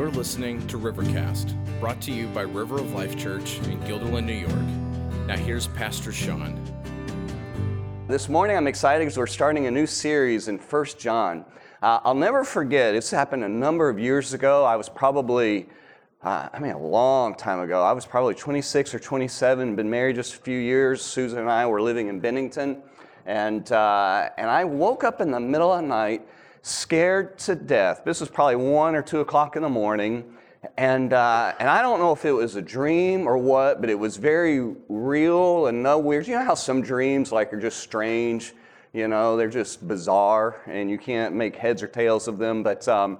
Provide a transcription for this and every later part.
You're listening to Rivercast, brought to you by River of Life Church in Guilderland, New York. Now, here's Pastor Sean. This morning I'm excited because we're starting a new series in First John. Uh, I'll never forget, this happened a number of years ago. I was probably, uh, I mean, a long time ago. I was probably 26 or 27, been married just a few years. Susan and I were living in Bennington. And, uh, and I woke up in the middle of the night scared to death. This was probably one or two o'clock in the morning. And, uh, and I don't know if it was a dream or what, but it was very real and no weird. You know how some dreams like are just strange, you know, they're just bizarre and you can't make heads or tails of them. But, um,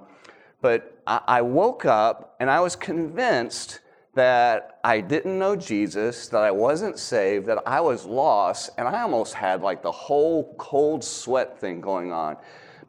but I, I woke up and I was convinced that I didn't know Jesus, that I wasn't saved, that I was lost, and I almost had like the whole cold sweat thing going on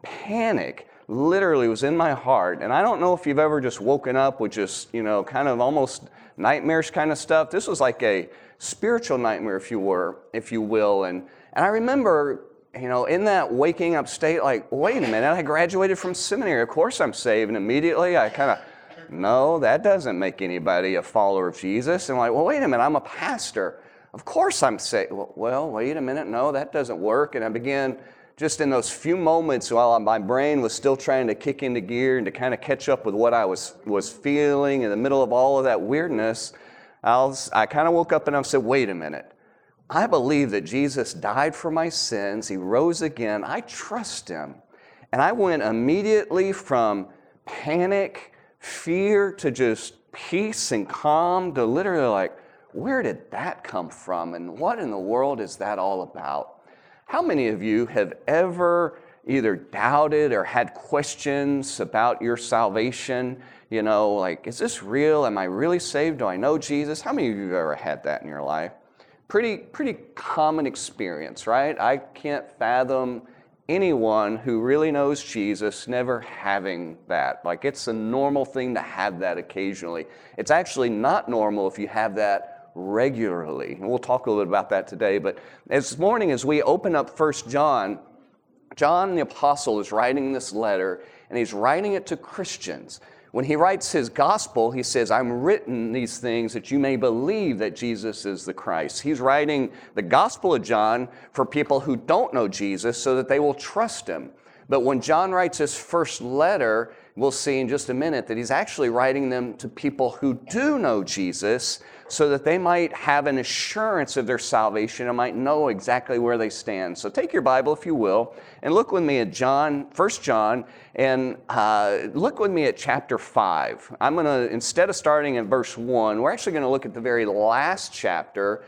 panic literally was in my heart. And I don't know if you've ever just woken up with just, you know, kind of almost nightmarish kind of stuff. This was like a spiritual nightmare, if you were, if you will. And, and I remember, you know, in that waking up state, like, wait a minute, I graduated from seminary. Of course I'm saved. And immediately I kind of, no, that doesn't make anybody a follower of Jesus. And like, well, wait a minute, I'm a pastor. Of course I'm saved. Well, wait a minute, no, that doesn't work. And I began just in those few moments while my brain was still trying to kick into gear and to kind of catch up with what I was, was feeling in the middle of all of that weirdness, I, was, I kind of woke up and I said, wait a minute. I believe that Jesus died for my sins. He rose again. I trust him. And I went immediately from panic, fear, to just peace and calm to literally like, where did that come from? And what in the world is that all about? How many of you have ever either doubted or had questions about your salvation? You know, like, is this real? Am I really saved? Do I know Jesus? How many of you have ever had that in your life? Pretty, pretty common experience, right? I can't fathom anyone who really knows Jesus never having that. Like, it's a normal thing to have that occasionally. It's actually not normal if you have that regularly. And we'll talk a little bit about that today. But this morning, as we open up First John, John the Apostle is writing this letter, and he's writing it to Christians. When he writes his gospel, he says, I'm written these things that you may believe that Jesus is the Christ. He's writing the gospel of John for people who don't know Jesus so that they will trust him. But when John writes his first letter, we'll see in just a minute that he's actually writing them to people who do know Jesus so that they might have an assurance of their salvation and might know exactly where they stand. So take your Bible, if you will, and look with me at John, 1 John, and uh, look with me at chapter 5. I'm going to, instead of starting in verse 1, we're actually going to look at the very last chapter,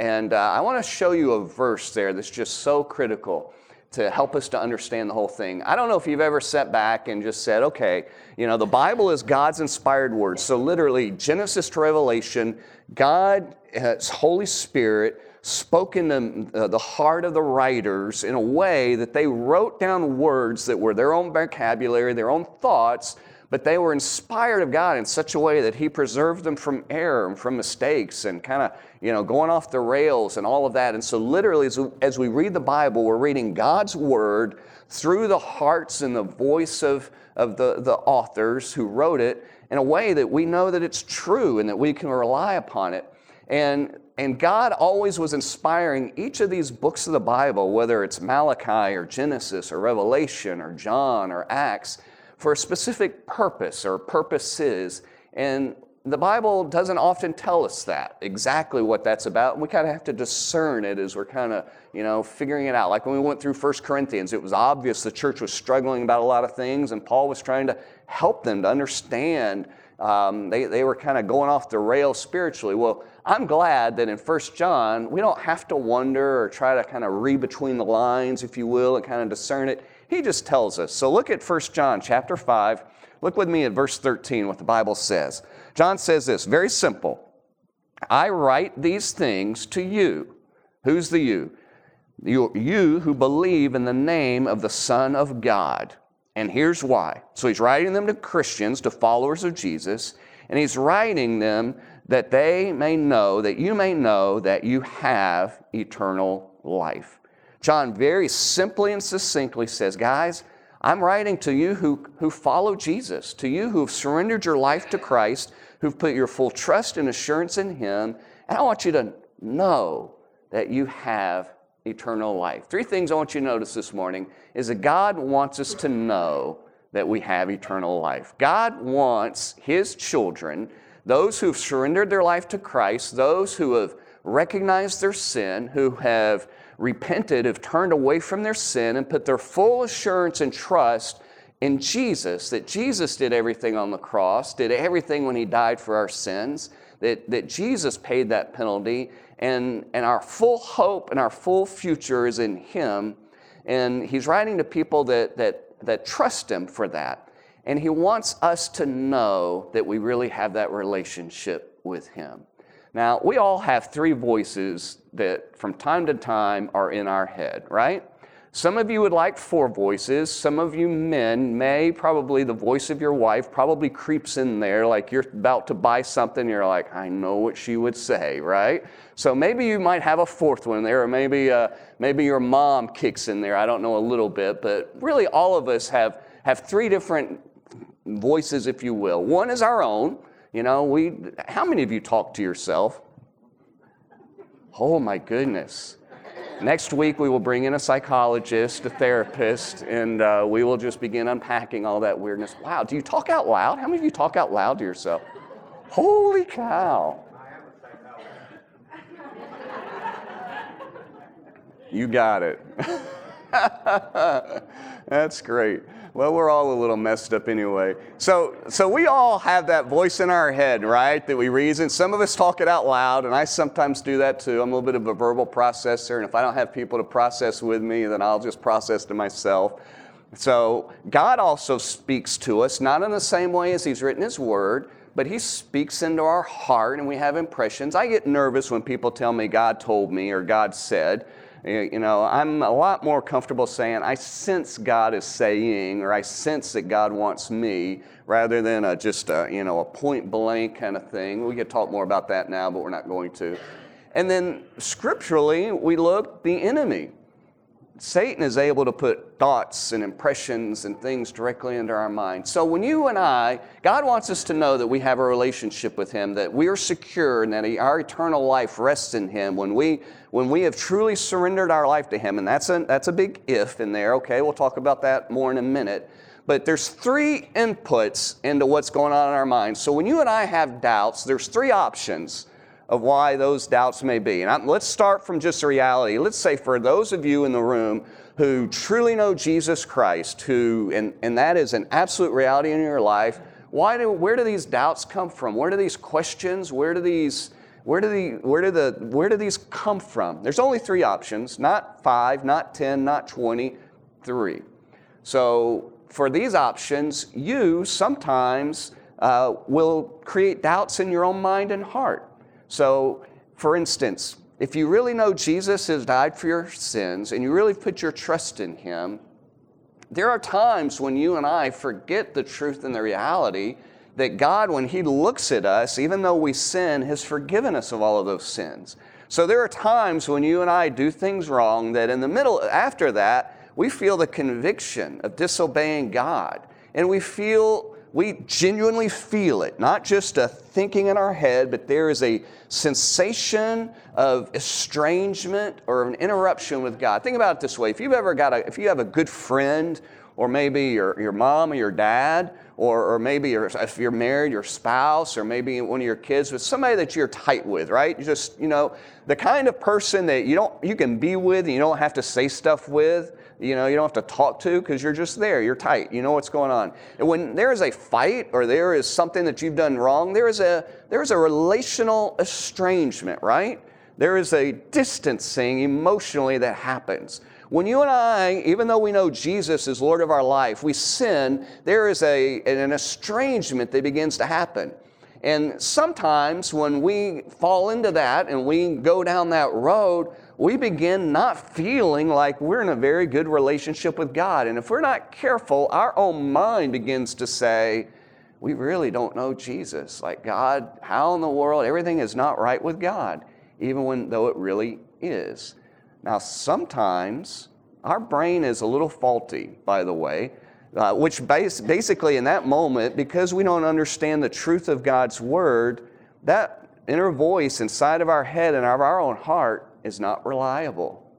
and uh, I want to show you a verse there that's just so critical to help us to understand the whole thing. I don't know if you've ever sat back and just said, okay, you know, the Bible is God's inspired word. So literally, Genesis to Revelation, God, His Holy Spirit, spoke into uh, the heart of the writers in a way that they wrote down words that were their own vocabulary, their own thoughts, but they were inspired of God in such a way that He preserved them from error and from mistakes and kind of, you know, going off the rails and all of that. And so, literally, as we, as we read the Bible, we're reading God's Word through the hearts and the voice of, of the, the authors who wrote it in a way that we know that it's true and that we can rely upon it. And, and God always was inspiring each of these books of the Bible, whether it's Malachi or Genesis or Revelation or John or Acts for a specific purpose or purposes. And the Bible doesn't often tell us that, exactly what that's about. And we kind of have to discern it as we're kind of, you know, figuring it out. Like when we went through First Corinthians, it was obvious the church was struggling about a lot of things, and Paul was trying to help them to understand. Um, they, they were kind of going off the rails spiritually. Well, I'm glad that in First John, we don't have to wonder or try to kind of read between the lines, if you will, and kind of discern it. He just tells us. So look at 1 John chapter 5. Look with me at verse 13, what the Bible says. John says this very simple I write these things to you. Who's the you? you? You who believe in the name of the Son of God. And here's why. So he's writing them to Christians, to followers of Jesus, and he's writing them that they may know, that you may know that you have eternal life. John very simply and succinctly says, Guys, I'm writing to you who, who follow Jesus, to you who've surrendered your life to Christ, who've put your full trust and assurance in Him. And I want you to know that you have eternal life. Three things I want you to notice this morning is that God wants us to know that we have eternal life. God wants His children, those who've surrendered their life to Christ, those who have recognized their sin, who have repented, have turned away from their sin, and put their full assurance and trust in Jesus, that Jesus did everything on the cross, did everything when He died for our sins, that, that Jesus paid that penalty, and, and our full hope and our full future is in Him. And He's writing to people that, that, that trust Him for that. And He wants us to know that we really have that relationship with Him. Now, we all have three voices that from time to time are in our head, right? Some of you would like four voices. Some of you men may, probably the voice of your wife probably creeps in there like you're about to buy something. You're like, I know what she would say, right? So maybe you might have a fourth one there, or maybe, uh, maybe your mom kicks in there. I don't know a little bit, but really all of us have, have three different voices, if you will. One is our own. You know, we, how many of you talk to yourself? Oh my goodness. Next week, we will bring in a psychologist, a therapist, and uh, we will just begin unpacking all that weirdness. Wow, do you talk out loud? How many of you talk out loud to yourself? Holy cow. You got it. That's great. Well, we're all a little messed up anyway. So, so we all have that voice in our head, right? That we reason. Some of us talk it out loud, and I sometimes do that too. I'm a little bit of a verbal processor, and if I don't have people to process with me, then I'll just process to myself. So, God also speaks to us, not in the same way as He's written His Word, but He speaks into our heart, and we have impressions. I get nervous when people tell me God told me or God said. You know, I'm a lot more comfortable saying, I sense God is saying, or I sense that God wants me, rather than a, just a, you know, a point blank kind of thing. We could talk more about that now, but we're not going to. And then scripturally, we look the enemy. Satan is able to put thoughts and impressions and things directly into our mind. So when you and I, God wants us to know that we have a relationship with Him, that we are secure, and that our eternal life rests in Him when we when we have truly surrendered our life to Him. And that's a that's a big if in there. Okay, we'll talk about that more in a minute. But there's three inputs into what's going on in our minds. So when you and I have doubts, there's three options of why those doubts may be. And I'm, let's start from just reality. Let's say for those of you in the room who truly know Jesus Christ, who and, and that is an absolute reality in your life, why do where do these doubts come from? Where do these questions, where do these where do, the, where, do the, where do these come from? There's only three options, not five, not 10, not 20, three. So for these options, you sometimes uh, will create doubts in your own mind and heart. So, for instance, if you really know Jesus has died for your sins and you really put your trust in Him, there are times when you and I forget the truth and the reality that God, when He looks at us, even though we sin, has forgiven us of all of those sins. So there are times when you and I do things wrong that in the middle, after that, we feel the conviction of disobeying God. And we feel we genuinely feel it, not just a thinking in our head, but there is a sensation of estrangement or an interruption with God. Think about it this way: if you've ever got a, if you have a good friend, or maybe your, your mom or your dad, or, or maybe your, if you're married, your spouse, or maybe one of your kids, with somebody that you're tight with, right? You just, you know, the kind of person that you don't, you can be with and you don't have to say stuff with you know, you don't have to talk to because you're just there. You're tight. You know what's going on. And when there is a fight or there is something that you've done wrong, there is a there is a relational estrangement, right? There is a distancing emotionally that happens. When you and I, even though we know Jesus is Lord of our life, we sin, there is a, an estrangement that begins to happen. And sometimes when we fall into that and we go down that road, we begin not feeling like we're in a very good relationship with God. And if we're not careful, our own mind begins to say, we really don't know Jesus. Like, God, how in the world? Everything is not right with God, even when, though it really is. Now, sometimes our brain is a little faulty, by the way. Uh, which bas- basically, in that moment, because we don't understand the truth of God's word, that inner voice inside of our head and of our own heart is not reliable.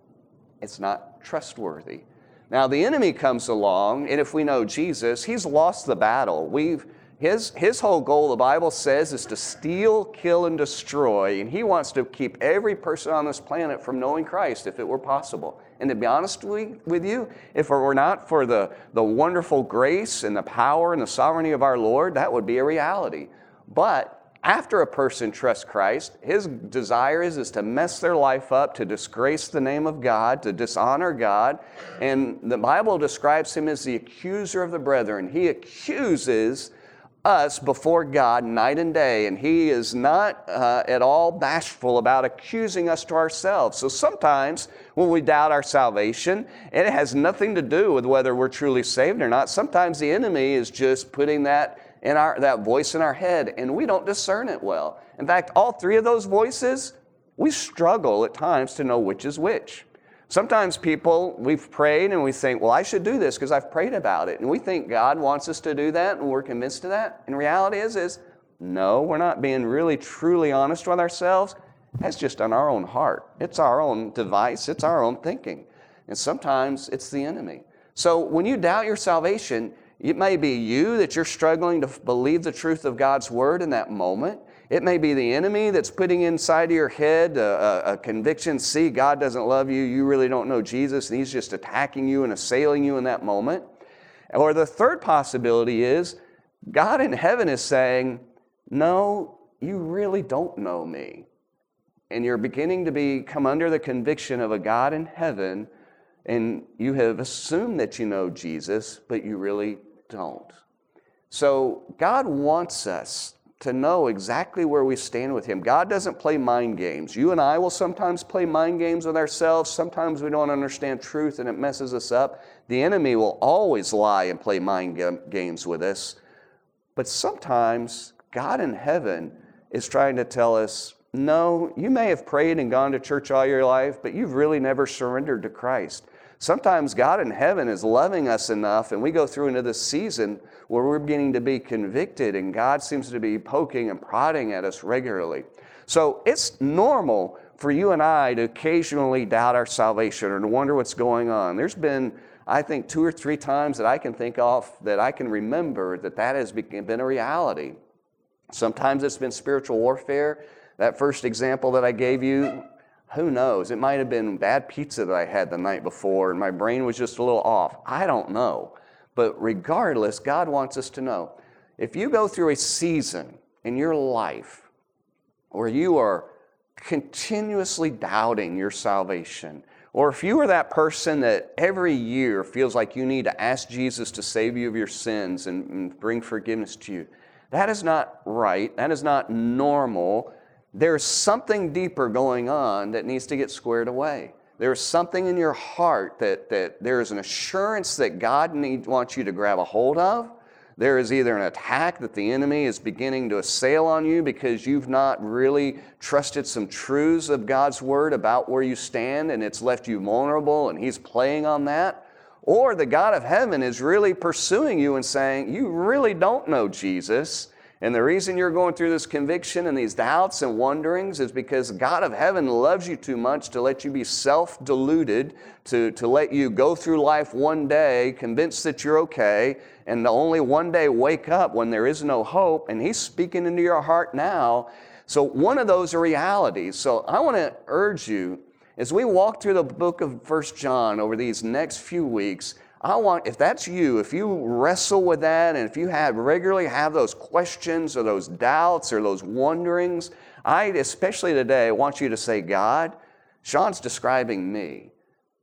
It's not trustworthy. Now, the enemy comes along, and if we know Jesus, he's lost the battle. We've, his, his whole goal, the Bible says, is to steal, kill, and destroy. And he wants to keep every person on this planet from knowing Christ if it were possible. And to be honest with you, if it were not for the, the wonderful grace and the power and the sovereignty of our Lord, that would be a reality. But after a person trusts Christ, his desire is, is to mess their life up, to disgrace the name of God, to dishonor God. And the Bible describes him as the accuser of the brethren. He accuses us before God night and day, and he is not uh, at all bashful about accusing us to ourselves. So sometimes when we doubt our salvation, and it has nothing to do with whether we're truly saved or not, sometimes the enemy is just putting that in our, that voice in our head, and we don't discern it well. In fact, all three of those voices, we struggle at times to know which is which. Sometimes people, we've prayed and we think, well, I should do this because I've prayed about it. And we think God wants us to do that and we're convinced of that. And reality is, is no, we're not being really truly honest with ourselves. That's just on our own heart. It's our own device, it's our own thinking. And sometimes it's the enemy. So when you doubt your salvation, it may be you that you're struggling to believe the truth of God's word in that moment. It may be the enemy that's putting inside of your head a, a, a, conviction see, God doesn't love you, you really don't know Jesus, and he's just attacking you and assailing you in that moment. Or the third possibility is God in heaven is saying, No, you really don't know me. And you're beginning to be, come under the conviction of a God in heaven, and you have assumed that you know Jesus, but you really don't. So God wants us to know exactly where we stand with Him. God doesn't play mind games. You and I will sometimes play mind games with ourselves. Sometimes we don't understand truth and it messes us up. The enemy will always lie and play mind games with us. But sometimes God in heaven is trying to tell us no, you may have prayed and gone to church all your life, but you've really never surrendered to Christ. Sometimes God in heaven is loving us enough, and we go through into this season where we're beginning to be convicted, and God seems to be poking and prodding at us regularly. So it's normal for you and I to occasionally doubt our salvation or to wonder what's going on. There's been, I think, two or three times that I can think of that I can remember that that has been a reality. Sometimes it's been spiritual warfare. That first example that I gave you, who knows? It might have been bad pizza that I had the night before and my brain was just a little off. I don't know. But regardless, God wants us to know. If you go through a season in your life where you are continuously doubting your salvation, or if you are that person that every year feels like you need to ask Jesus to save you of your sins and, and bring forgiveness to you, that is not right. That is not normal there's something deeper going on that needs to get squared away. There's something in your heart that, that there is an assurance that God need, wants you to grab a hold of. There is either an attack that the enemy is beginning to assail on you because you've not really trusted some truths of God's word about where you stand and it's left you vulnerable and he's playing on that. Or the God of heaven is really pursuing you and saying, You really don't know Jesus and the reason you're going through this conviction and these doubts and wonderings is because God of heaven loves you too much to let you be self deluded, to, to let you go through life one day convinced that you're okay, and only one day wake up when there is no hope. And He's speaking into your heart now. So, one of those are realities. So, I want to urge you as we walk through the book of First John over these next few weeks I want, if that's you, if you wrestle with that and if you have regularly have those questions or those doubts or those wonderings, I, especially today, want you to say, God, Sean's describing me.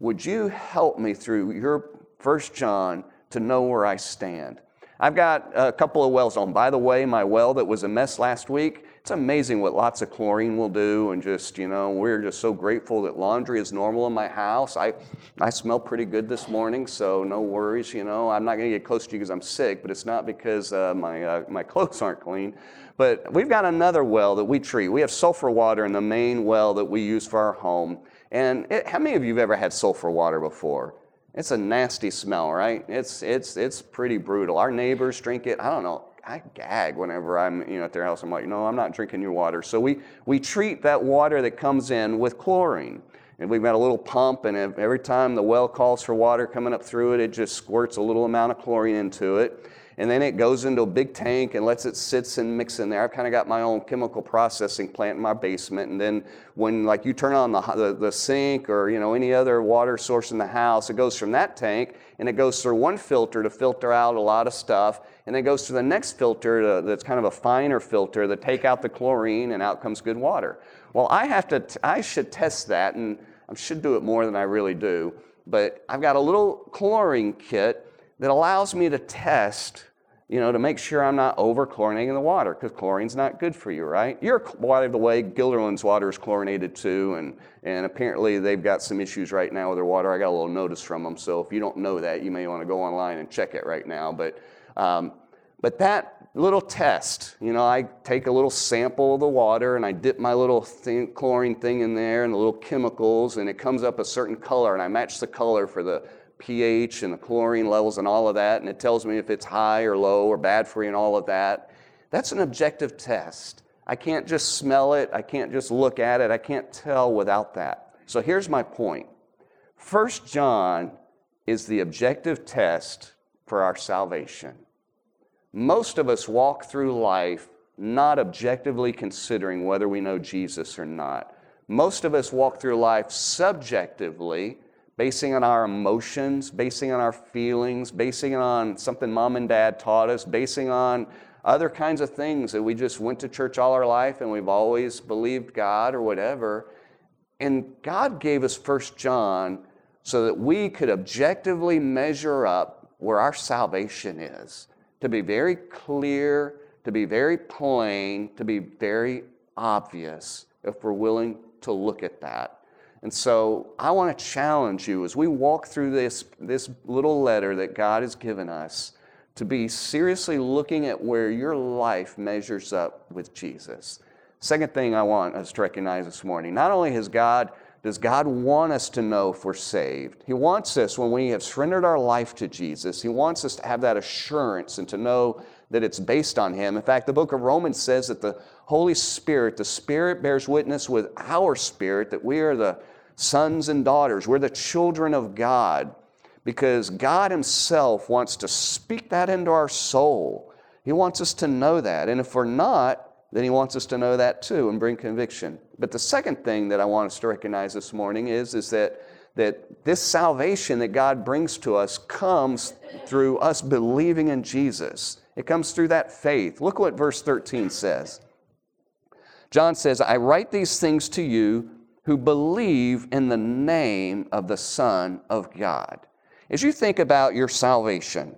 Would you help me through your First John to know where I stand? I've got a couple of wells on. By the way, my well that was a mess last week, it's amazing what lots of chlorine will do. And just, you know, we're just so grateful that laundry is normal in my house. I, I smell pretty good this morning, so no worries, you know. I'm not to get close to you because I'm sick, but it's not because uh, my, uh, my clothes aren't clean. But we've got another well that we treat. We have sulfur water in the main well that we use for our home. And it, how many of you have ever had sulfur water before? It's a nasty smell, right? It's, it's, it's pretty brutal. Our neighbors drink it. I don't know. I gag whenever I'm you know, at their house. I'm like, no, I'm not drinking your water. So we, we treat that water that comes in with chlorine. And we've got a little pump, and every time the well calls for water coming up through it, it just squirts a little amount of chlorine into it and then it goes into a big tank and lets it sit and mix in there. I've kind of got my own chemical processing plant in my basement, and then when like you turn on the, the, the sink or you know any other water source in the house, it goes from that tank and it goes through one filter to filter out a lot of stuff, and then goes to the next filter uh, that's kind of a finer filter that take out the chlorine, and out comes good water. Well, I have to, I should test that, and I should do it more than I really do. But I've got a little chlorine kit that allows me to test you know, to make sure I'm not over chlorinating the water, because chlorine's not good for you, right? Your by the way, Guilderland's water is chlorinated too, and, and apparently they've got some issues right now with their water. I got a little notice from them, so if you don't know that, you may want to go online and check it right now. But, um, but that little test, you know, I take a little sample of the water and I dip my little chlorine thing in there and the little chemicals, and it comes up a certain color, and I match the color for the pH and the chlorine levels and all of that, and it tells me if it's high or low or bad for you and all of that. That's an objective test. I can't just smell it, I can't just look at it, I can't tell without that. So here's my point. First John is the objective test for our salvation. Most of us walk through life not objectively considering whether we know Jesus or not. Most of us walk through life subjectively basing on our emotions, basing on our feelings, basing on something mom and dad taught us, basing on other kinds of things that we just went to church all our life and we've always believed God or whatever. And God gave us First John so that we could objectively measure up where our salvation is, to be very clear, to be very plain, to be very obvious if we're willing to look at that. And so I want to challenge you as we walk through this, this little letter that God has given us to be seriously looking at where your life measures up with Jesus. Second thing I want us to recognize this morning not only has God does God want us to know if we're saved? He wants us, when we have surrendered our life to Jesus, He wants us to have that assurance and to know that it's based on Him. In fact, the book of Romans says that the Holy Spirit, the Spirit bears witness with our spirit that we are the sons and daughters, we're the children of God, because God Himself wants to speak that into our soul. He wants us to know that. And if we're not, then He wants us to know that too and bring conviction. But the second thing that I want us to recognize this morning is, is that, that this salvation that God brings to us comes through us believing in Jesus. It comes through that faith. Look what verse 13 says. John says, I write these things to you who believe in the name of the Son of God. As you think about your salvation,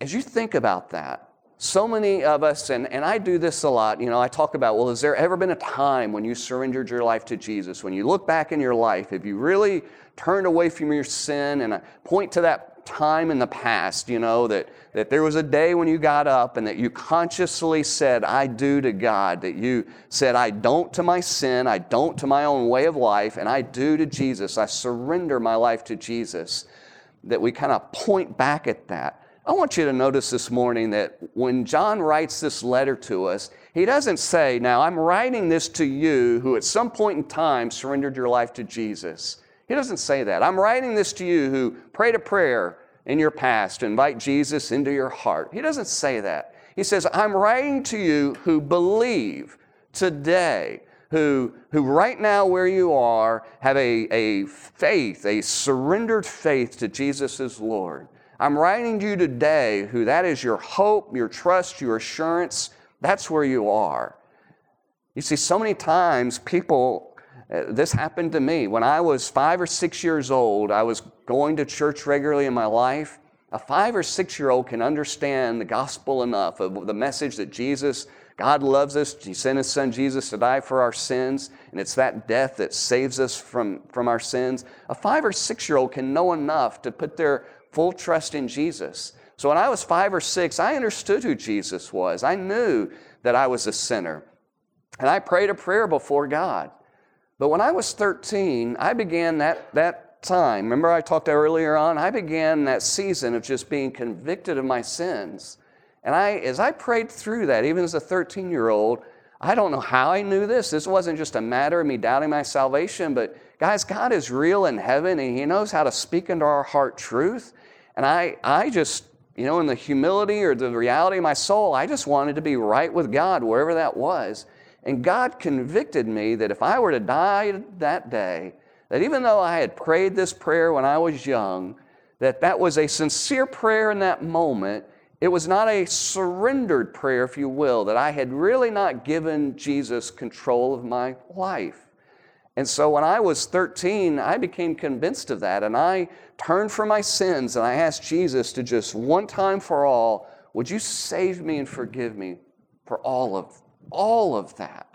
as you think about that, so many of us, and, and I do this a lot, you know, I talk about, well, has there ever been a time when you surrendered your life to Jesus? When you look back in your life, have you really turned away from your sin? And I point to that time in the past, you know, that, that there was a day when you got up and that you consciously said, I do to God, that you said, I don't to my sin, I don't to my own way of life, and I do to Jesus. I surrender my life to Jesus. That we kind of point back at that. I want you to notice this morning that when John writes this letter to us, he doesn't say, Now I'm writing this to you who at some point in time surrendered your life to Jesus. He doesn't say that. I'm writing this to you who prayed a prayer in your past to invite Jesus into your heart. He doesn't say that. He says, I'm writing to you who believe today, who, who right now where you are have a, a faith, a surrendered faith to Jesus as Lord. I'm writing to you today who that is your hope, your trust, your assurance. That's where you are. You see, so many times people uh, this happened to me. When I was five or six years old, I was going to church regularly in my life. A five or six year old can understand the gospel enough of the message that Jesus, God loves us. He sent His Son Jesus to die for our sins, and it's that death that saves us from, from our sins. A five or six year old can know enough to put their full trust in Jesus. So when I was five or six, I understood who Jesus was. I knew that I was a sinner. And I prayed a prayer before God. But when I was 13, I began that, that time. Remember, I talked earlier on? I began that season of just being convicted of my sins. And I, as I prayed through that, even as a 13 year old, I don't know how I knew this. This wasn't just a matter of me doubting my salvation, but guys, God is real in heaven and He knows how to speak into our heart truth. And I, I just, you know, in the humility or the reality of my soul, I just wanted to be right with God, wherever that was. And God convicted me that if I were to die that day, that even though I had prayed this prayer when I was young, that that was a sincere prayer in that moment. It was not a surrendered prayer, if you will, that I had really not given Jesus control of my life. And so when I was 13, I became convinced of that, and I turned from my sins and I asked Jesus to just one time for all, would you save me and forgive me for all of all of that.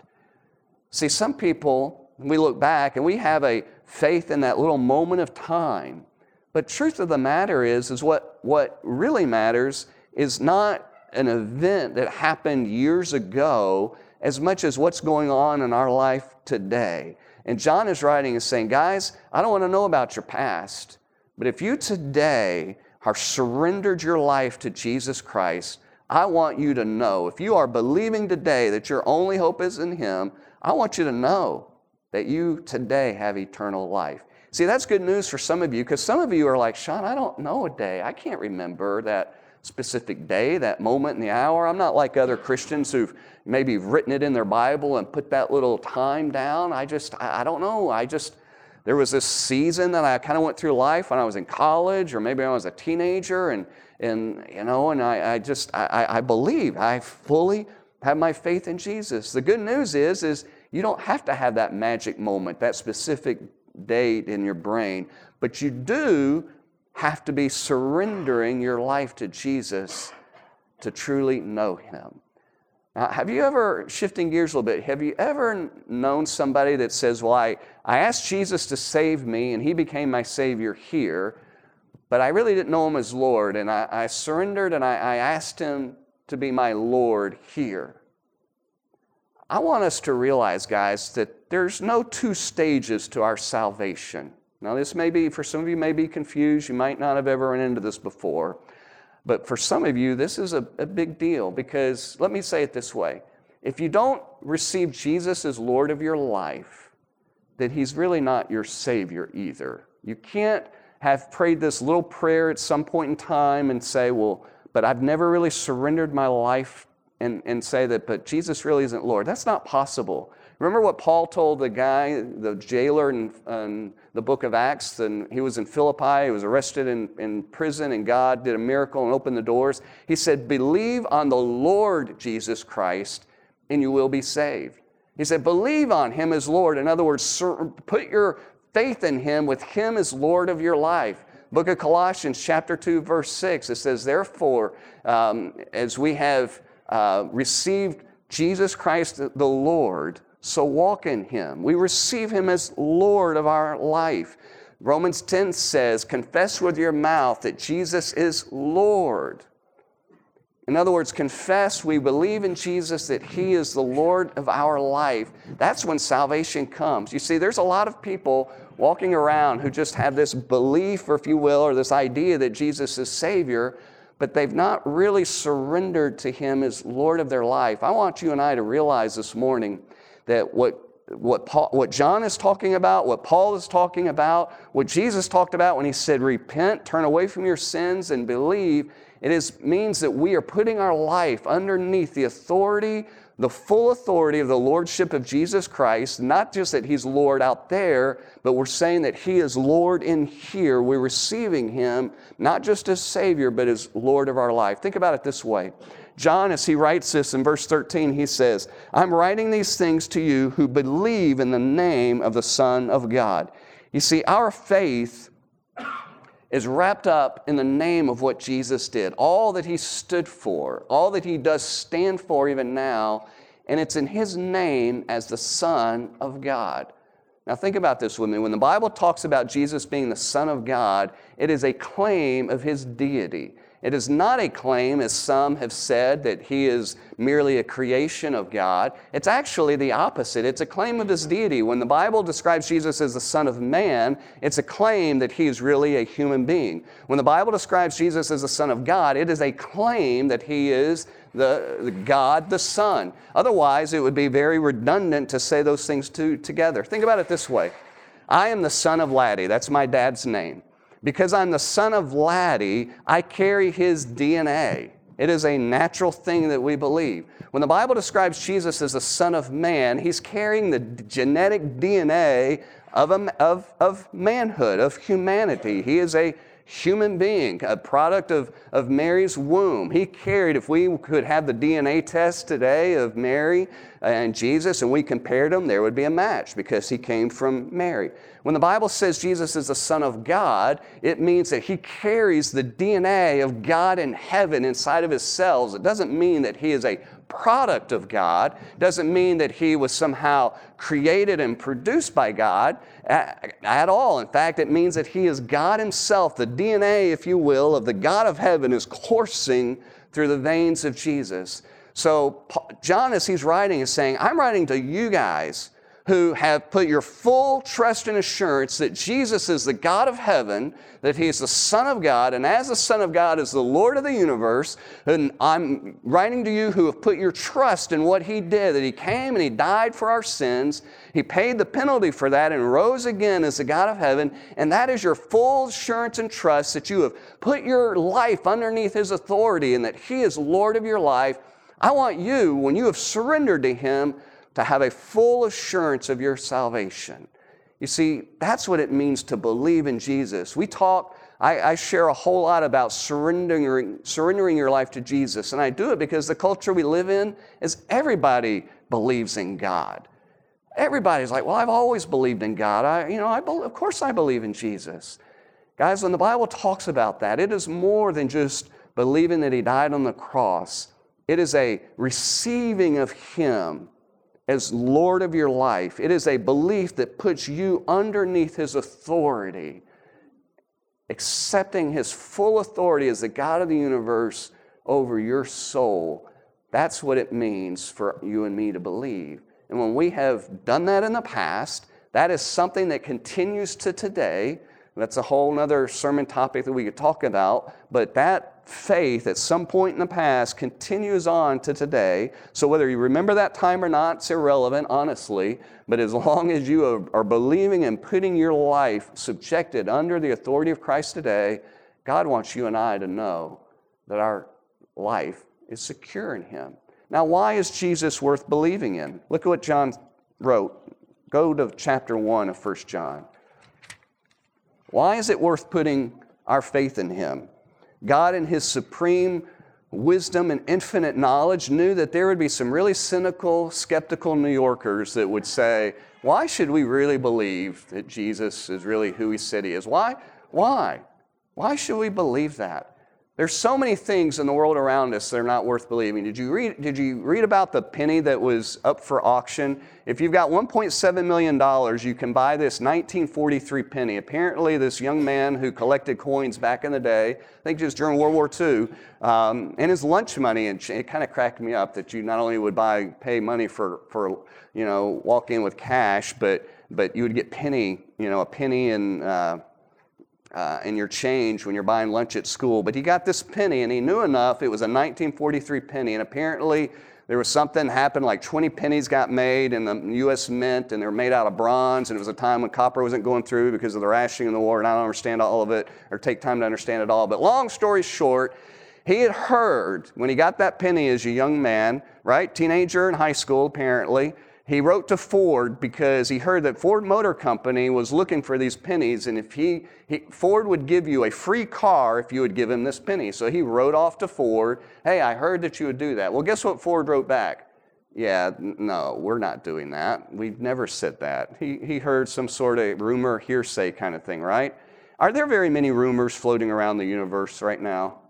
See, some people, we look back and we have a faith in that little moment of time. But truth of the matter is, is what, what really matters is not an event that happened years ago as much as what's going on in our life today. And John is writing and saying, guys, I don't want to know about your past, but if you today have surrendered your life to Jesus Christ, I want you to know, if you are believing today that your only hope is in Him, I want you to know that you today have eternal life. See, that's good news for some of you because some of you are like, Sean, I don't know a day. I can't remember that specific day, that moment in the hour. I'm not like other Christians who've maybe written it in their Bible and put that little time down. I just, I, don't know. I just, there was this season that I kind of went through life when I was in college or maybe I was a teenager and and you know, and I, I just I, I believe I fully have my faith in Jesus. The good news is, is you don't have to have that magic moment, that specific date in your brain, but you do have to be surrendering your life to Jesus to truly know Him. Now, have you ever, shifting gears a little bit, have you ever known somebody that says, Well, I, I asked Jesus to save me and He became my Savior here, but I really didn't know him as Lord, and I, I surrendered and I, I asked him to be my Lord here. I want us to realize, guys, that there's no two stages to our salvation. Now, this may be, for some of you, may be confused. You might not have ever run into this before. But for some of you, this is a, a big deal because let me say it this way if you don't receive Jesus as Lord of your life, then He's really not your Savior either. You can't have prayed this little prayer at some point in time and say, well, but I've never really surrendered my life and, and say that, but Jesus really isn't Lord. That's not possible. Remember what Paul told the guy, the jailer in, in, the book of Acts? And he was in Philippi, he was arrested in, in prison, and God did a miracle and opened the doors. He said, Believe on the Lord Jesus Christ, and you will be saved. He said, Believe on him as Lord. In other words, put your faith in him with him as Lord of your life. Book of Colossians, chapter 2, verse 6, it says, Therefore, um, as we have uh, received Jesus Christ the Lord, so walk in him. We receive him as Lord of our life. Romans 10 says, Confess with your mouth that Jesus is Lord. In other words, confess we believe in Jesus that He is the Lord of our life. That's when salvation comes. You see, there's a lot of people walking around who just have this belief, or if you will, or this idea that Jesus is Savior, but they've not really surrendered to Him as Lord of their life. I want you and I to realize this morning that what what, Paul, what John is talking about, what Paul is talking about, what Jesus talked about when he said, Repent, turn away from your sins, and believe, it is, means that we are putting our life underneath the authority, the full authority of the Lordship of Jesus Christ, not just that He's Lord out there, but we're saying that He is Lord in here. We're receiving Him not just as Savior, but as Lord of our life. Think about it this way. John, as he writes this in verse 13, he says, I'm writing these things to you who believe in the name of the Son of God. You see, our faith is wrapped up in the name of what Jesus did, all that he stood for, all that he does stand for even now, and it's in his name as the Son of God. Now, think about this with me. When the Bible talks about Jesus being the Son of God, it is a claim of his deity. It is not a claim, as some have said, that he is merely a creation of God. It's actually the opposite. It's a claim of his deity. When the Bible describes Jesus as the Son of Man, it's a claim that he is really a human being. When the Bible describes Jesus as the Son of God, it is a claim that he is the, the God the Son. Otherwise, it would be very redundant to say those things two, together. Think about it this way I am the son of Laddie, that's my dad's name. Because I'm the son of Laddie, I carry his DNA. It is a natural thing that we believe. When the Bible describes Jesus as the Son of Man, he's carrying the genetic DNA of, a, of, of manhood, of humanity. He is a human being, a product of, of Mary's womb. He carried, if we could have the DNA test today of Mary and Jesus and we compared them, there would be a match because he came from Mary. When the Bible says Jesus is the Son of God, it means that he carries the DNA of God in heaven inside of his cells. It doesn't mean that he is a product of God, doesn't mean that he was somehow created and produced by God at, at, all. In fact, it means that he is God himself. The DNA, if you will, of the God of heaven is coursing through the veins of Jesus. So, John, as he's writing, is saying, I'm writing to you guys who have put your full trust and assurance that Jesus is the God of heaven, that He is the Son of God, and as the Son of God is the Lord of the universe. And I'm writing to you who have put your trust in what He did, that He came and He died for our sins. He paid the penalty for that and rose again as the God of heaven. And that is your full assurance and trust that you have put your life underneath His authority and that He is Lord of your life. I want you, when you have surrendered to Him, to have a full assurance of your salvation. You see, that's what it means to believe in Jesus. We talk, I, I, share a whole lot about surrendering, surrendering your life to Jesus, and I do it because the culture we live in is everybody believes in God. Everybody's like, well, I've always believed in God. I, you know, I, of course I believe in Jesus. Guys, when the Bible talks about that, it is more than just believing that He died on the cross. It is a receiving of Him as Lord of your life. It is a belief that puts you underneath His authority, accepting His full authority as the God of the universe over your soul. That's what it means for you and me to believe. And when we have done that in the past, that is something that continues to today. That's a whole other sermon topic that we could talk about, but that faith at some point in the past continues on to today. So whether you remember that time or not, it's irrelevant, honestly. But as long as you are, believing and putting your life subjected under the authority of Christ today, God wants you and I to know that our life is secure in Him. Now, why is Jesus worth believing in? Look at what John wrote. Go to chapter 1 of 1 John. Why is it worth putting our faith in Him? God, in His supreme wisdom and infinite knowledge, knew that there would be some really cynical, skeptical New Yorkers that would say, Why should we really believe that Jesus is really who He said He is? Why? Why? Why should we believe that? There's so many things in the world around us that are not worth believing. Did you read, did you read about the penny that was up for auction? If you've got $1.7 million, you can buy this 1943 penny. Apparently, this young man who collected coins back in the day, I think just during World War II, um, and his lunch money, and it kind of cracked me up that you not only would buy, pay money for, for you know, walk in with cash, but, but you would get penny, you know, a penny and, uh, uh, and your change when you're buying lunch at school. But he got this penny, and he knew enough. It was a 1943 penny, and apparently there was something happened like 20 pennies got made in the U.S. Mint, and they were made out of bronze. And it was a time when copper wasn't going through because of the rationing in the war. And I don't understand all of it or take time to understand it all. But long story short, he had heard when he got that penny as a young man, right, teenager in high school apparently he wrote to Ford because he heard that Ford Motor Company was looking for these pennies, and if he, he, Ford would give you a free car if you would give him this penny. So he wrote off to Ford, "Hey, I heard that you would do that." Well, guess what Ford wrote back? Yeah, no, we're not doing that. We've never said that. He, he heard some sort of rumor, hearsay kind of thing, right? Are there very many rumors floating around the universe right now?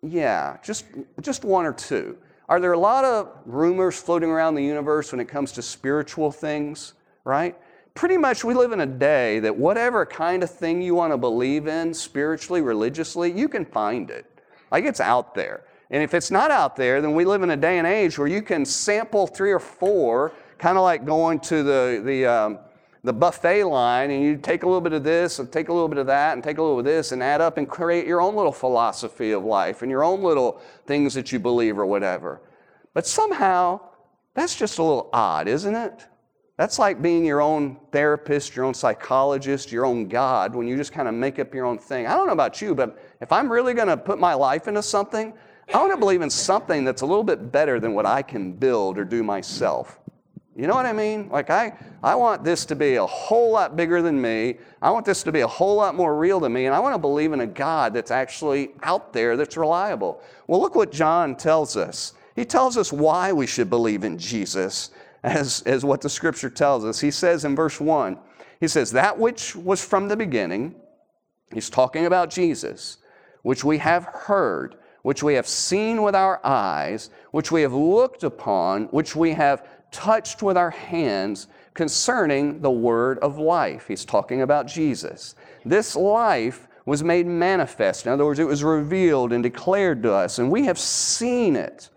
Yeah, just, just one or two. Are there a lot of rumors floating around the universe when it comes to spiritual things, right? pretty much we live in a day that whatever kind of thing you want to believe in spiritually, religiously, you can find it. Like it's out there. And if it's not out there, then we live in a day and age where you can sample three or four, kind of like going to the, the, um, the buffet line and you take a little bit of this and take a little bit of that and take a little of this and add up and create your own little philosophy of life and your own little things that you believe or whatever. But somehow, that's just a little odd, isn't it? That's like being your own therapist, your own psychologist, your own God when you just kind of make up your own thing. I don't know about you, but if I'm really going to put my life into something, I want to believe in something that's a little bit better than what I can build or do myself. You know what I mean? Like, I, I want this to be a whole lot bigger than me. I want this to be a whole lot more real than me. And I want to believe in a God that's actually out there that's reliable. Well, look what John tells us. He tells us why we should believe in Jesus as, as what the scripture tells us. He says in verse 1, he says, That which was from the beginning, he's talking about Jesus, which we have heard, which we have seen with our eyes, which we have looked upon, which we have touched with our hands concerning the word of life. He's talking about Jesus. This life was made manifest. In other words, it was revealed and declared to us, and we have seen it,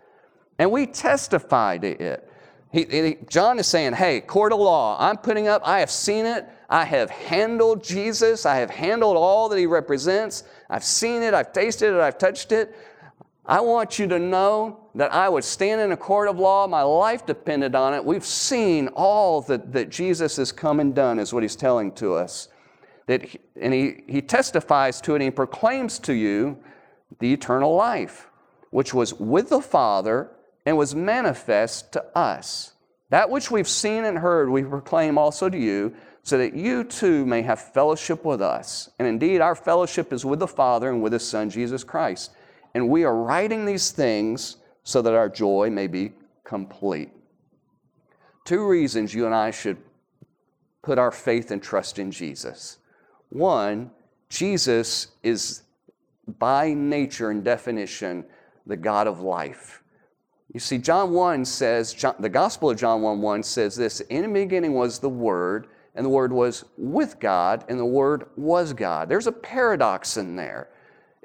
and we testify to it. He, he, John is saying, hey, court of law, I'm putting up, I have seen it, I have handled Jesus, I have handled all that he represents, I've seen it, I've tasted it, I've touched it. I want you to know that I would stand in a court of law, my life depended on it. We've seen all that, that Jesus has come and done, is what he's telling to us. That he, and he, he testifies to it and he proclaims to you the eternal life, which was with the Father and was manifest to us. That which we've seen and heard, we proclaim also to you, so that you too may have fellowship with us. And indeed, our fellowship is with the Father and with His Son, Jesus Christ. And we are writing these things so that our joy may be complete. Two reasons you and I should put our faith and trust in Jesus. One, Jesus is by nature and definition the God of life. You see, John 1 says, John, the Gospel of John 1 1 says this In the beginning was the Word, and the Word was with God, and the Word was God. There's a paradox in there.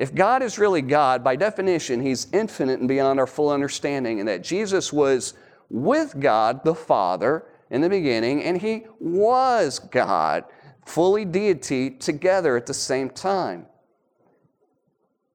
If God is really God, by definition, He's infinite and beyond our full understanding, and that Jesus was with God the Father in the beginning, and He was God, fully deity, together at the same time.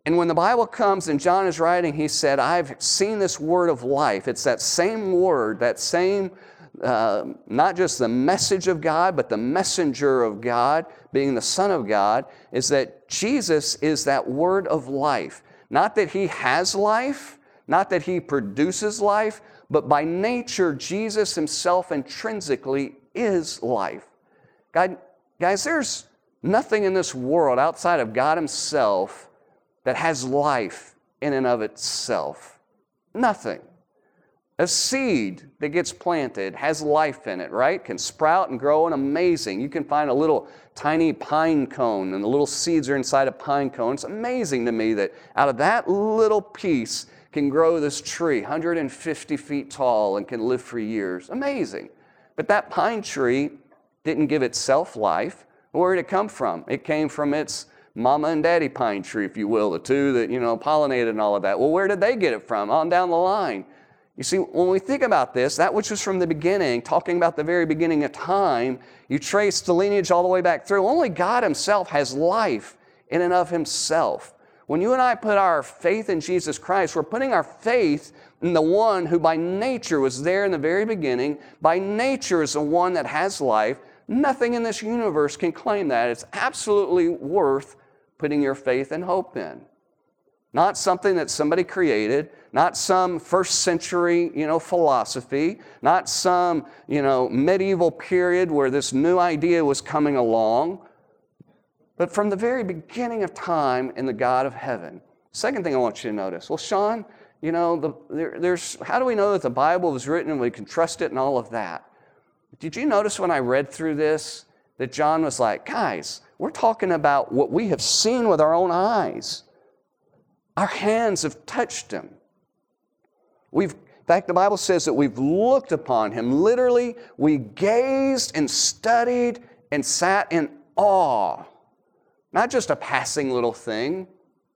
And when the Bible comes and John is writing, he said, I've seen this word of life. It's that same word, that same, uh, not just the message of God, but the messenger of God, being the Son of God, is that Jesus is that word of life. Not that he has life, not that he produces life, but by nature, Jesus himself intrinsically is life. God, guys, there's nothing in this world outside of God himself that has life in and of itself. Nothing. A seed that gets planted has life in it, right? Can sprout and grow and amazing. You can find a little tiny pine cone and the little seeds are inside a pine cone. It's amazing to me that out of that little piece can grow this tree 150 feet tall and can live for years. Amazing. But that pine tree didn't give itself life. Where did it come from? It came from its mama and daddy pine tree, if you will, the two that, you know, pollinated and all of that. Well, where did they get it from? On down the line. You see, when we think about this, that which was from the beginning, talking about the very beginning of time, you trace the lineage all the way back through. Only God Himself has life in and of Himself. When you and I put our faith in Jesus Christ, we're putting our faith in the one who by nature was there in the very beginning, by nature is the one that has life. Nothing in this universe can claim that. It's absolutely worth putting your faith and hope in. Not something that somebody created, not some first century, you know, philosophy, not some, you know, medieval period where this new idea was coming along, but from the very beginning of time in the God of heaven. Second thing I want you to notice, well, Sean, you know, the, there, there's how do we know that the Bible was written and we can trust it and all of that? Did you notice when I read through this that John was like, guys, we're talking about what we have seen with our own eyes. Our hands have touched him. We've In fact, the Bible says that we've looked upon him. Literally, we gazed and studied and sat in awe. Not just a passing little thing,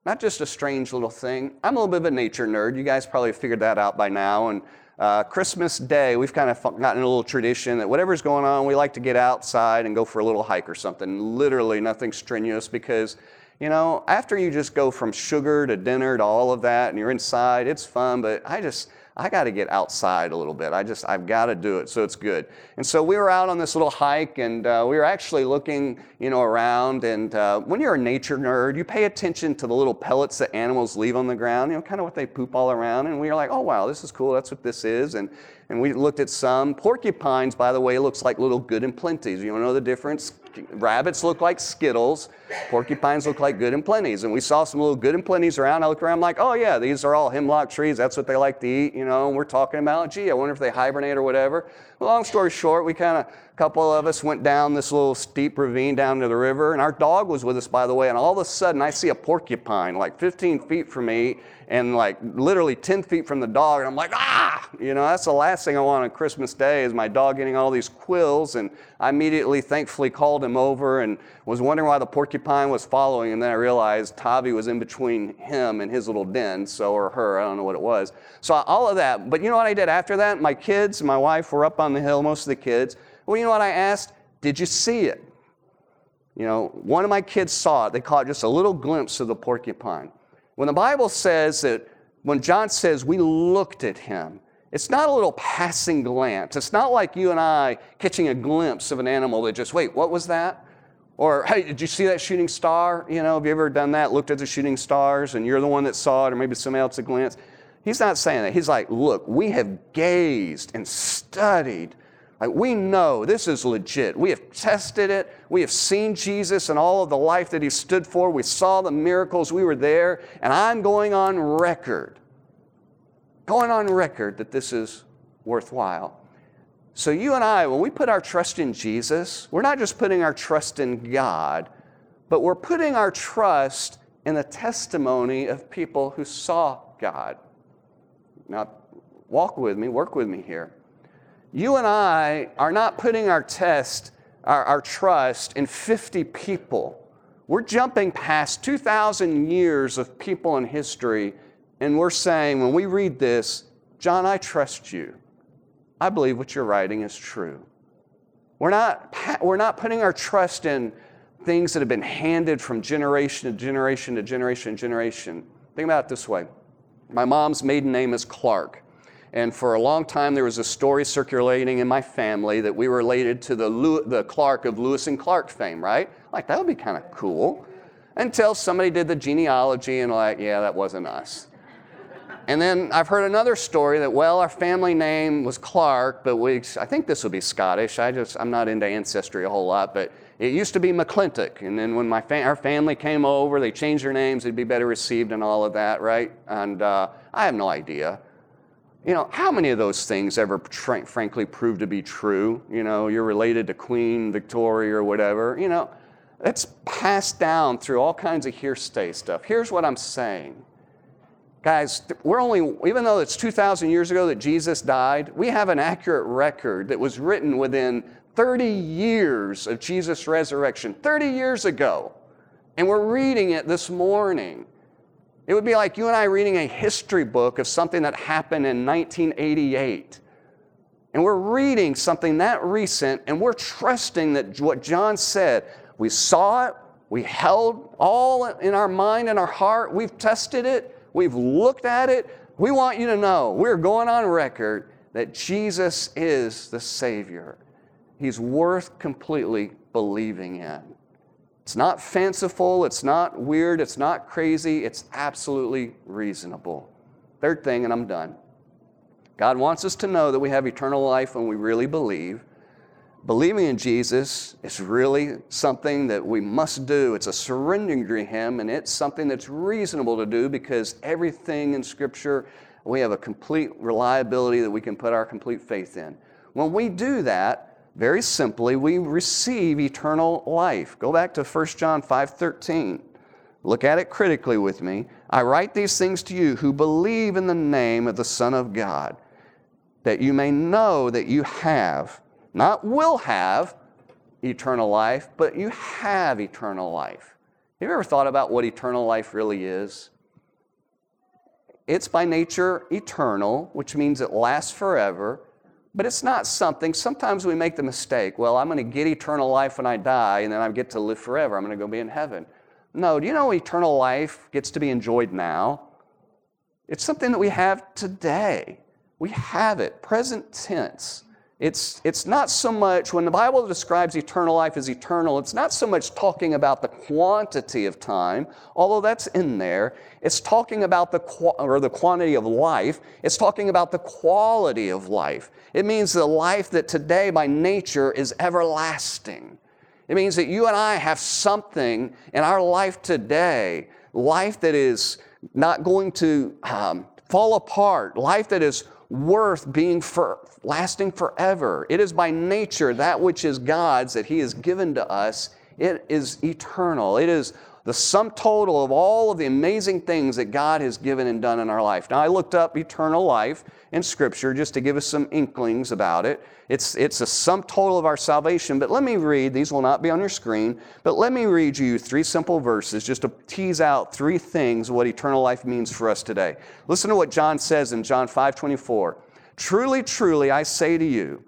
not just a strange little thing. I'm a little bit of a nature nerd. You guys probably figured that out by now. And uh, Christmas Day, we've kind of gotten a little tradition that whatever's going on, we like to get outside and go for a little hike or something. Literally, nothing strenuous because you know, after you just go from sugar to dinner to all of that and you're inside, it's fun, but I just, I got to get outside a little bit. I just, I've got to do it, so it's good. And so we were out on this little hike, and uh, we were actually looking, you know, around. And uh, when you're a nature nerd, you pay attention to the little pellets that animals leave on the ground, you know, kind of what they poop all around. And we were like, oh wow, this is cool. That's what this is. And and we looked at some porcupines. By the way, looks like little good and plenties. You know the difference? Rabbits look like Skittles. Porcupines look like good and plenties. And we saw some little good and plenties around. I look around, I'm like, oh yeah, these are all hemlock trees. That's what they like to eat, you know. And we're talking about, gee, I wonder if they hibernate or whatever. Long story short, we kind of, couple of us went down this little steep ravine down to the river, and our dog was with us, by the way. And all of a sudden, I see a porcupine like 15 feet from me, and like literally 10 feet from the dog. And I'm like, ah, you know, that's the last thing I want on Christmas Day is my dog getting all these quills. And I immediately, thankfully, called him over and was wondering why the porcupine was following. And then I realized Tavi was in between him and his little den, so, or her, I don't know what it was. So all of that. But you know what I did after that? My kids, my wife were up on the hill, most of the kids. Well, you know what I asked? Did you see it? You know, one of my kids saw it. They caught just a little glimpse of the porcupine. When the Bible says that, when John says we looked at him, it's not a little passing glance. It's not like you and I catching a glimpse of an animal that just, wait, what was that? Or, hey, did you see that shooting star? You know, have you ever done that? Looked at the shooting stars and you're the one that saw it, or maybe somebody else a glance? He's not saying that. He's like, look, we have gazed and studied like we know this is legit. We have tested it. We have seen Jesus and all of the life that he stood for. We saw the miracles. We were there. And I'm going on record, going on record that this is worthwhile. So you and I, when we put our trust in Jesus, we're not just putting our trust in God, but we're putting our trust in the testimony of people who saw God. Now, walk with me, work with me here you and I are not putting our test, our, our trust in 50 people. We're jumping past 2,000 years of people in history, and we're saying, when we read this, John, I trust you. I believe what you're writing is true. We're not, we're not putting our trust in things that have been handed from generation to generation to generation to generation. Think about it this way my mom's maiden name is Clark. And for a long time, there was a story circulating in my family that we were related to the, the Clark of Lewis and Clark fame, right? Like, that would be kind of cool. Until somebody did the genealogy and, like, yeah, that wasn't us. And then I've heard another story that, well, our family name was Clark, but we, I think this would be Scottish. I just, I'm not into ancestry a whole lot, but it used to be McClintock. And then when my fa- our family came over, they changed their names, it'd be better received and all of that, right? And uh, I have no idea. You know, how many of those things ever frankly prove to be true? You know, you're related to Queen Victoria or whatever. You know, it's passed down through all kinds of hearsay stuff. Here's what I'm saying. Guys, we're only, even though it's 2,000 years ago that Jesus died, we have an accurate record that was written within 30 years of Jesus' resurrection, 30 years ago. And we're reading it this morning. It would be like you and I reading a history book of something that happened in 1988. And we're reading something that recent and we're trusting that what John said, we saw it, we held all in our mind and our heart, we've tested it, we've looked at it. We want you to know we're going on record that Jesus is the Savior. He's worth completely believing in. It's not fanciful, it's not weird, it's not crazy, it's absolutely reasonable. Third thing, and I'm done. God wants us to know that we have eternal life when we really believe. Believing in Jesus is really something that we must do. It's a surrendering to Him, and it's something that's reasonable to do because everything in Scripture, we have a complete reliability that we can put our complete faith in. When we do that, very simply, we receive eternal life. Go back to 1 John 5:13. Look at it critically with me. I write these things to you who believe in the name of the Son of God, that you may know that you have, not will have, eternal life, but you have eternal life. Have you ever thought about what eternal life really is? It's by nature eternal, which means it lasts forever, but it's not something. Sometimes we make the mistake well, I'm going to get eternal life when I die, and then I get to live forever. I'm going to go be in heaven. No, do you know eternal life gets to be enjoyed now? It's something that we have today. We have it, present tense. It's, it's not so much, when the Bible describes eternal life as eternal, it's not so much talking about the quantity of time, although that's in there. It's talking about the, or the quantity of life. It's talking about the quality of life. It means the life that today by nature is everlasting. It means that you and I have something in our life today, life that is not going to um, fall apart, life that is worth being for, lasting forever. It is by nature that which is God's that He has given to us. It is eternal. It is the sum total of all of the amazing things that God has given and done in our life. Now, I looked up eternal life in Scripture just to give us some inklings about it. It's, it's a sum total of our salvation, but let me read, these will not be on your screen, but let me read you three simple verses just to tease out three things what eternal life means for us today. Listen to what John says in John 5 24. Truly, truly, I say to you,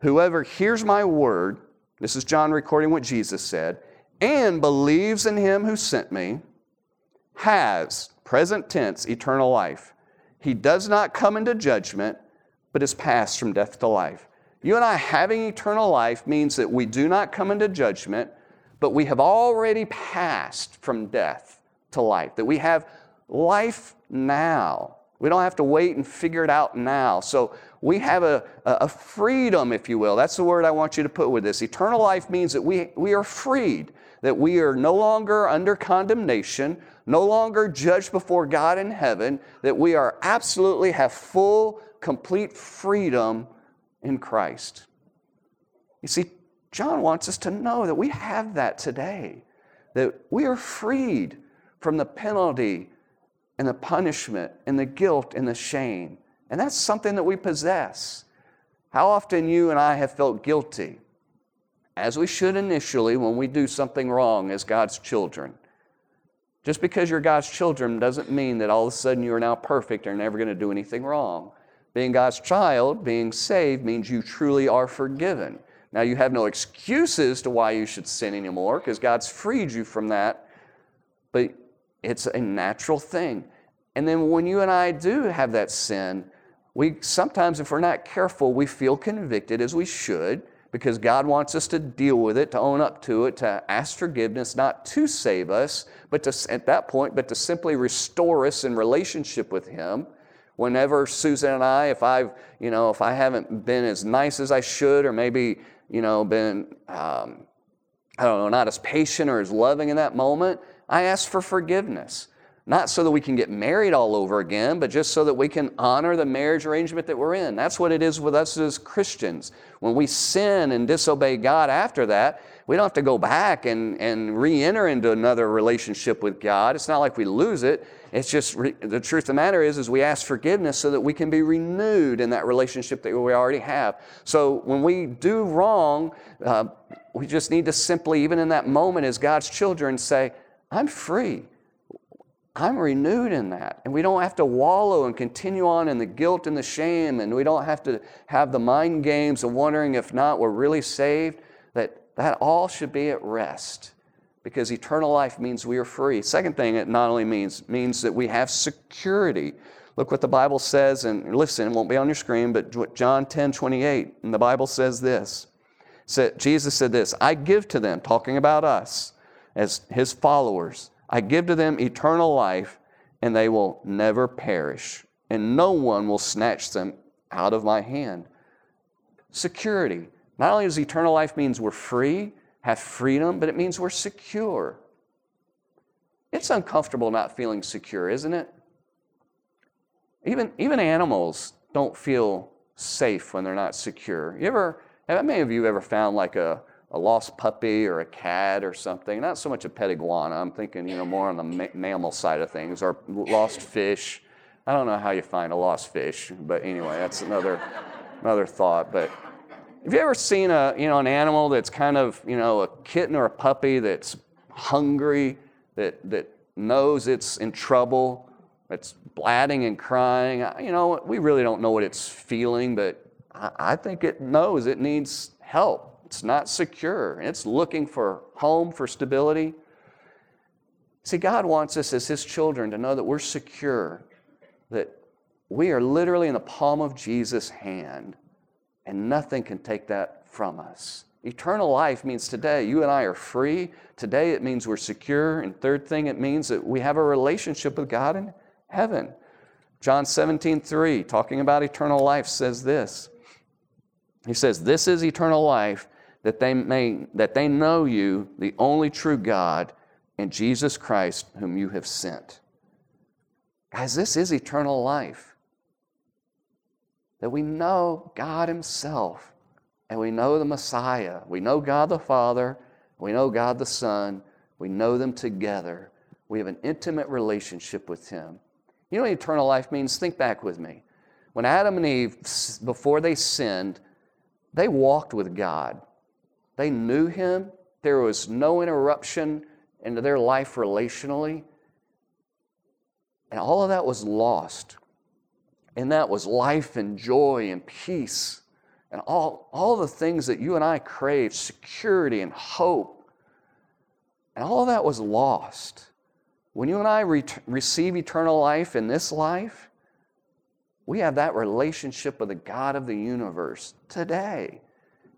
whoever hears my word, this is John recording what Jesus said, and believes in him who sent me, has, present tense, eternal life. He does not come into judgment, but is passed from death to life. You and I having eternal life means that we do not come into judgment, but we have already passed from death to life, that we have life now. We don't have to wait and figure it out now. So we have a, a freedom, if you will. That's the word I want you to put with this. Eternal life means that we, we are freed, that we are no longer under condemnation, no longer judged before God in heaven, that we are absolutely have full, complete freedom in Christ. You see, John wants us to know that we have that today, that we are freed from the penalty and the punishment and the guilt and the shame. And that's something that we possess. How often you and I have felt guilty, as we should initially when we do something wrong as God's children. Just because you're God's children doesn't mean that all of a sudden you are now perfect and never going to do anything wrong. Being God's child, being saved, means you truly are forgiven. Now, you have no excuses to why you should sin anymore because God's freed you from that, but it's a natural thing. And then when you and I do have that sin, we sometimes, if we're not careful, we feel convicted as we should because God wants us to deal with it, to own up to it, to ask forgiveness, not to save us, but to, at that point, but to simply restore us in relationship with Him. Whenever Susan and I, if I've, you know, if I haven't been as nice as I should, or maybe, you know, been, um, I don't know, not as patient or as loving in that moment, I ask for forgiveness. Not so that we can get married all over again, but just so that we can honor the marriage arrangement that we're in. That's what it is with us as Christians. When we sin and disobey God after that, we don't have to go back and, and re enter into another relationship with God. It's not like we lose it. It's just re- the truth of the matter is, is we ask forgiveness so that we can be renewed in that relationship that we already have. So when we do wrong, uh, we just need to simply, even in that moment as God's children, say, I'm free. I'm renewed in that. And we don't have to wallow and continue on in the guilt and the shame, and we don't have to have the mind games of wondering if not we're really saved. That that all should be at rest because eternal life means we are free. Second thing it not only means means that we have security. Look what the Bible says, and listen, it won't be on your screen, but John 10 28, and the Bible says this. Jesus said this, I give to them, talking about us as his followers I give to them eternal life, and they will never perish, and no one will snatch them out of my hand. Security. Not only does eternal life means we're free, have freedom, but it means we're secure. It's uncomfortable not feeling secure, isn't it? Even, even animals don't feel safe when they're not secure. You ever, how many of you ever found like a, a lost puppy or a cat or something. Not so much a pet iguana. I'm thinking, you know, more on the ma- mammal side of things or lost fish. I don't know how you find a lost fish, but anyway, that's another another thought, but have you ever seen a, you know, an animal that's kind of, you know, a kitten or a puppy that's hungry, that, that knows it's in trouble, that's blatting and crying? You know, we really don't know what it's feeling, but I, I think it knows it needs help. It's not secure. It's looking for home, for stability. See, God wants us as His children to know that we're secure, that we are literally in the palm of Jesus' hand and nothing can take that from us. Eternal life means today you and I are free. Today it means we're secure. And third thing, it means that we have a relationship with God in heaven. John 17, 3, talking about eternal life, says this. He says, This is eternal life, that they may that they know you, the only true God, and Jesus Christ, whom you have sent. Guys, this is eternal life that we know God Himself and we know the Messiah. We know God the Father, we know God the Son, we know them together. We have an intimate relationship with Him. You know what eternal life means? Think back with me. When Adam and Eve, before they sinned, they walked with God. They knew Him. There was no interruption into their life relationally. And all of that was lost and that was life and joy and peace and all, all the things that you and I crave security and hope. And all of that was lost. When you and I re- receive eternal life in this life, we have that relationship with the God of the universe today.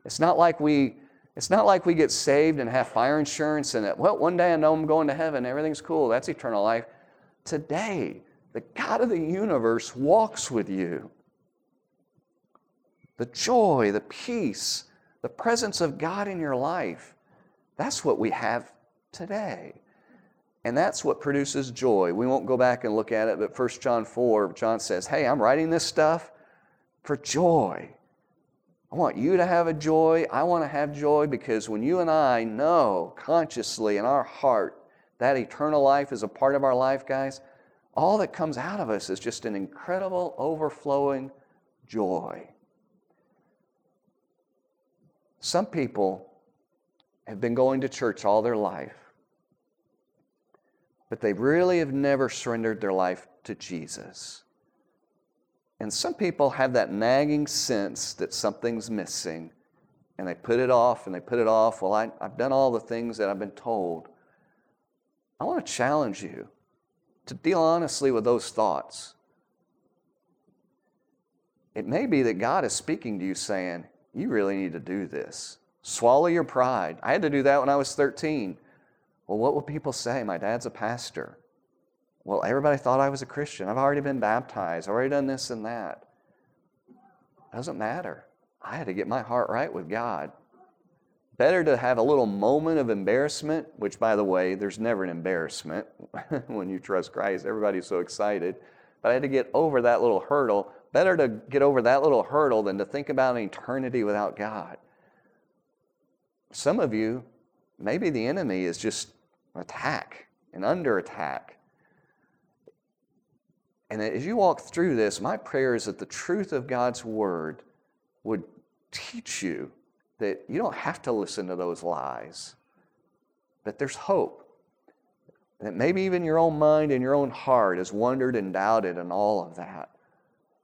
It's not like we it's not like we get saved and have fire insurance and that, well, one day I know I'm going to heaven, everything's cool, that's eternal life. Today, the God of the universe walks with you. The joy, the peace, the presence of God in your life, that's what we have today. And that's what produces joy. We won't go back and look at it, but 1 John 4, John says, Hey, I'm writing this stuff for joy. I want you to have a joy. I want to have joy because when you and I know consciously in our heart that eternal life is a part of our life, guys, all that comes out of us is just an incredible, overflowing joy. Some people have been going to church all their life, but they really have never surrendered their life to Jesus. And some people have that nagging sense that something's missing, and they put it off and they put it off. Well, I, have done all the things that I've been told. I want to challenge you to deal honestly with those thoughts. It may be that God is speaking to you saying, You really need to do this. Swallow your pride. I had to do that when I was 13. Well, what will people say? My dad's a pastor. Well, everybody thought I was a Christian. I've already been baptized. I've already done this and that. Doesn't matter. I had to get my heart right with God. Better to have a little moment of embarrassment, which, by the way, there's never an embarrassment when you trust Christ. Everybody's so excited. But I had to get over that little hurdle. Better to get over that little hurdle than to think about an eternity without God. Some of you, maybe the enemy is just attack and under attack. And as you walk through this, my prayer is that the truth of God's word would teach you that you don't have to listen to those lies, that there's hope. That maybe even your own mind and your own heart has wondered and doubted and all of that.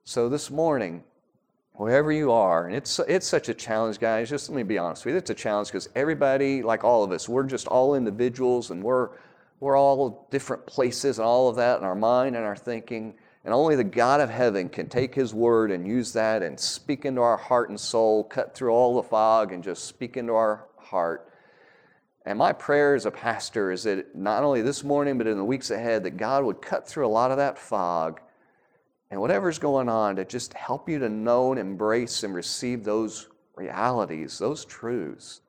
So this morning, wherever you are, and it's, it's such a challenge, guys, just let me be honest with you, it's a challenge because everybody, like all of us, we're just all individuals and we're, we're all different places and all of that in our mind and our thinking. And only the God of heaven can take His word and use that and speak into our heart and soul, cut through all the fog and just speak into our heart. And my prayer as a pastor is that not only this morning, but in the weeks ahead, that God would cut through a lot of that fog and whatever's going on to just help you to know and embrace and receive those realities, those truths.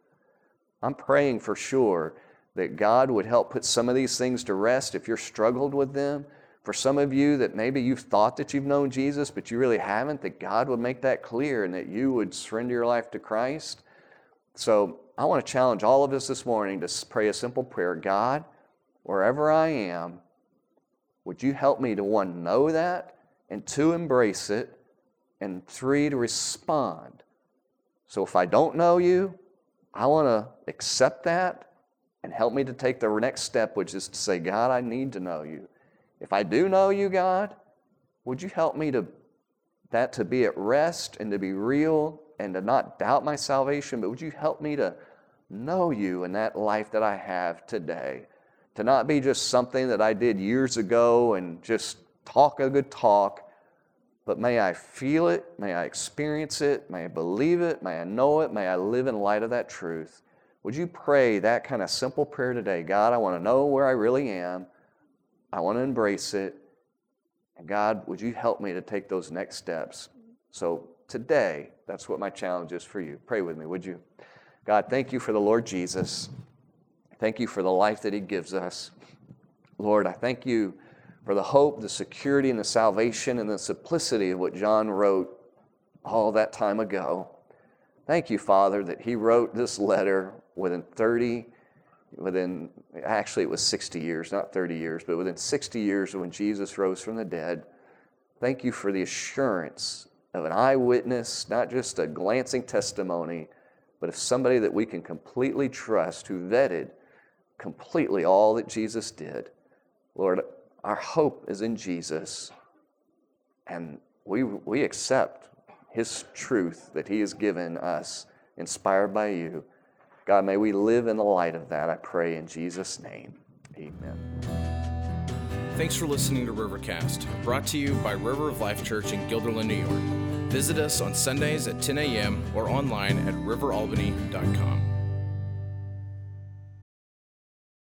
I'm praying for sure that God would help put some of these things to rest if you're struggled with them for some of you that maybe you've thought that you've known Jesus, but you really haven't, that God would make that clear and that you would surrender your life to Christ. So I want to challenge all of us this morning to pray a simple prayer God, wherever I am, would you help me to one, know that, and two, embrace it, and three, to respond. So if I don't know you, I want to accept that and help me to take the next step, which is to say, God, I need to know you. If I do know you, God, would you help me to that to be at rest and to be real and to not doubt my salvation, but would you help me to know you in that life that I have today? To not be just something that I did years ago and just talk a good talk, but may I feel it, may I experience it, may I believe it, may I know it, may I live in light of that truth. Would you pray that kind of simple prayer today? God, I want to know where I really am. I want to embrace it. And God, would you help me to take those next steps? So today, that's what my challenge is for you. Pray with me, would you? God, thank you for the Lord Jesus. Thank you for the life that he gives us. Lord, I thank you for the hope, the security, and the salvation and the simplicity of what John wrote all that time ago. Thank you, Father, that he wrote this letter within 30, within, actually, it was 60 years, not 30 years, but within 60 years when Jesus rose from the dead. Thank you for the assurance of an eyewitness, not just a glancing testimony, but of somebody that we can completely trust who vetted completely all that Jesus did. Lord, our hope is in Jesus, and we, we accept His truth that He has given us, inspired by you. God, may we live in the light of that, I pray in Jesus' name. Amen. Thanks for listening to Rivercast, brought to you by River of Life Church in Guilderland, New York. Visit us on Sundays at 10 a.m. or online at riveralbany.com.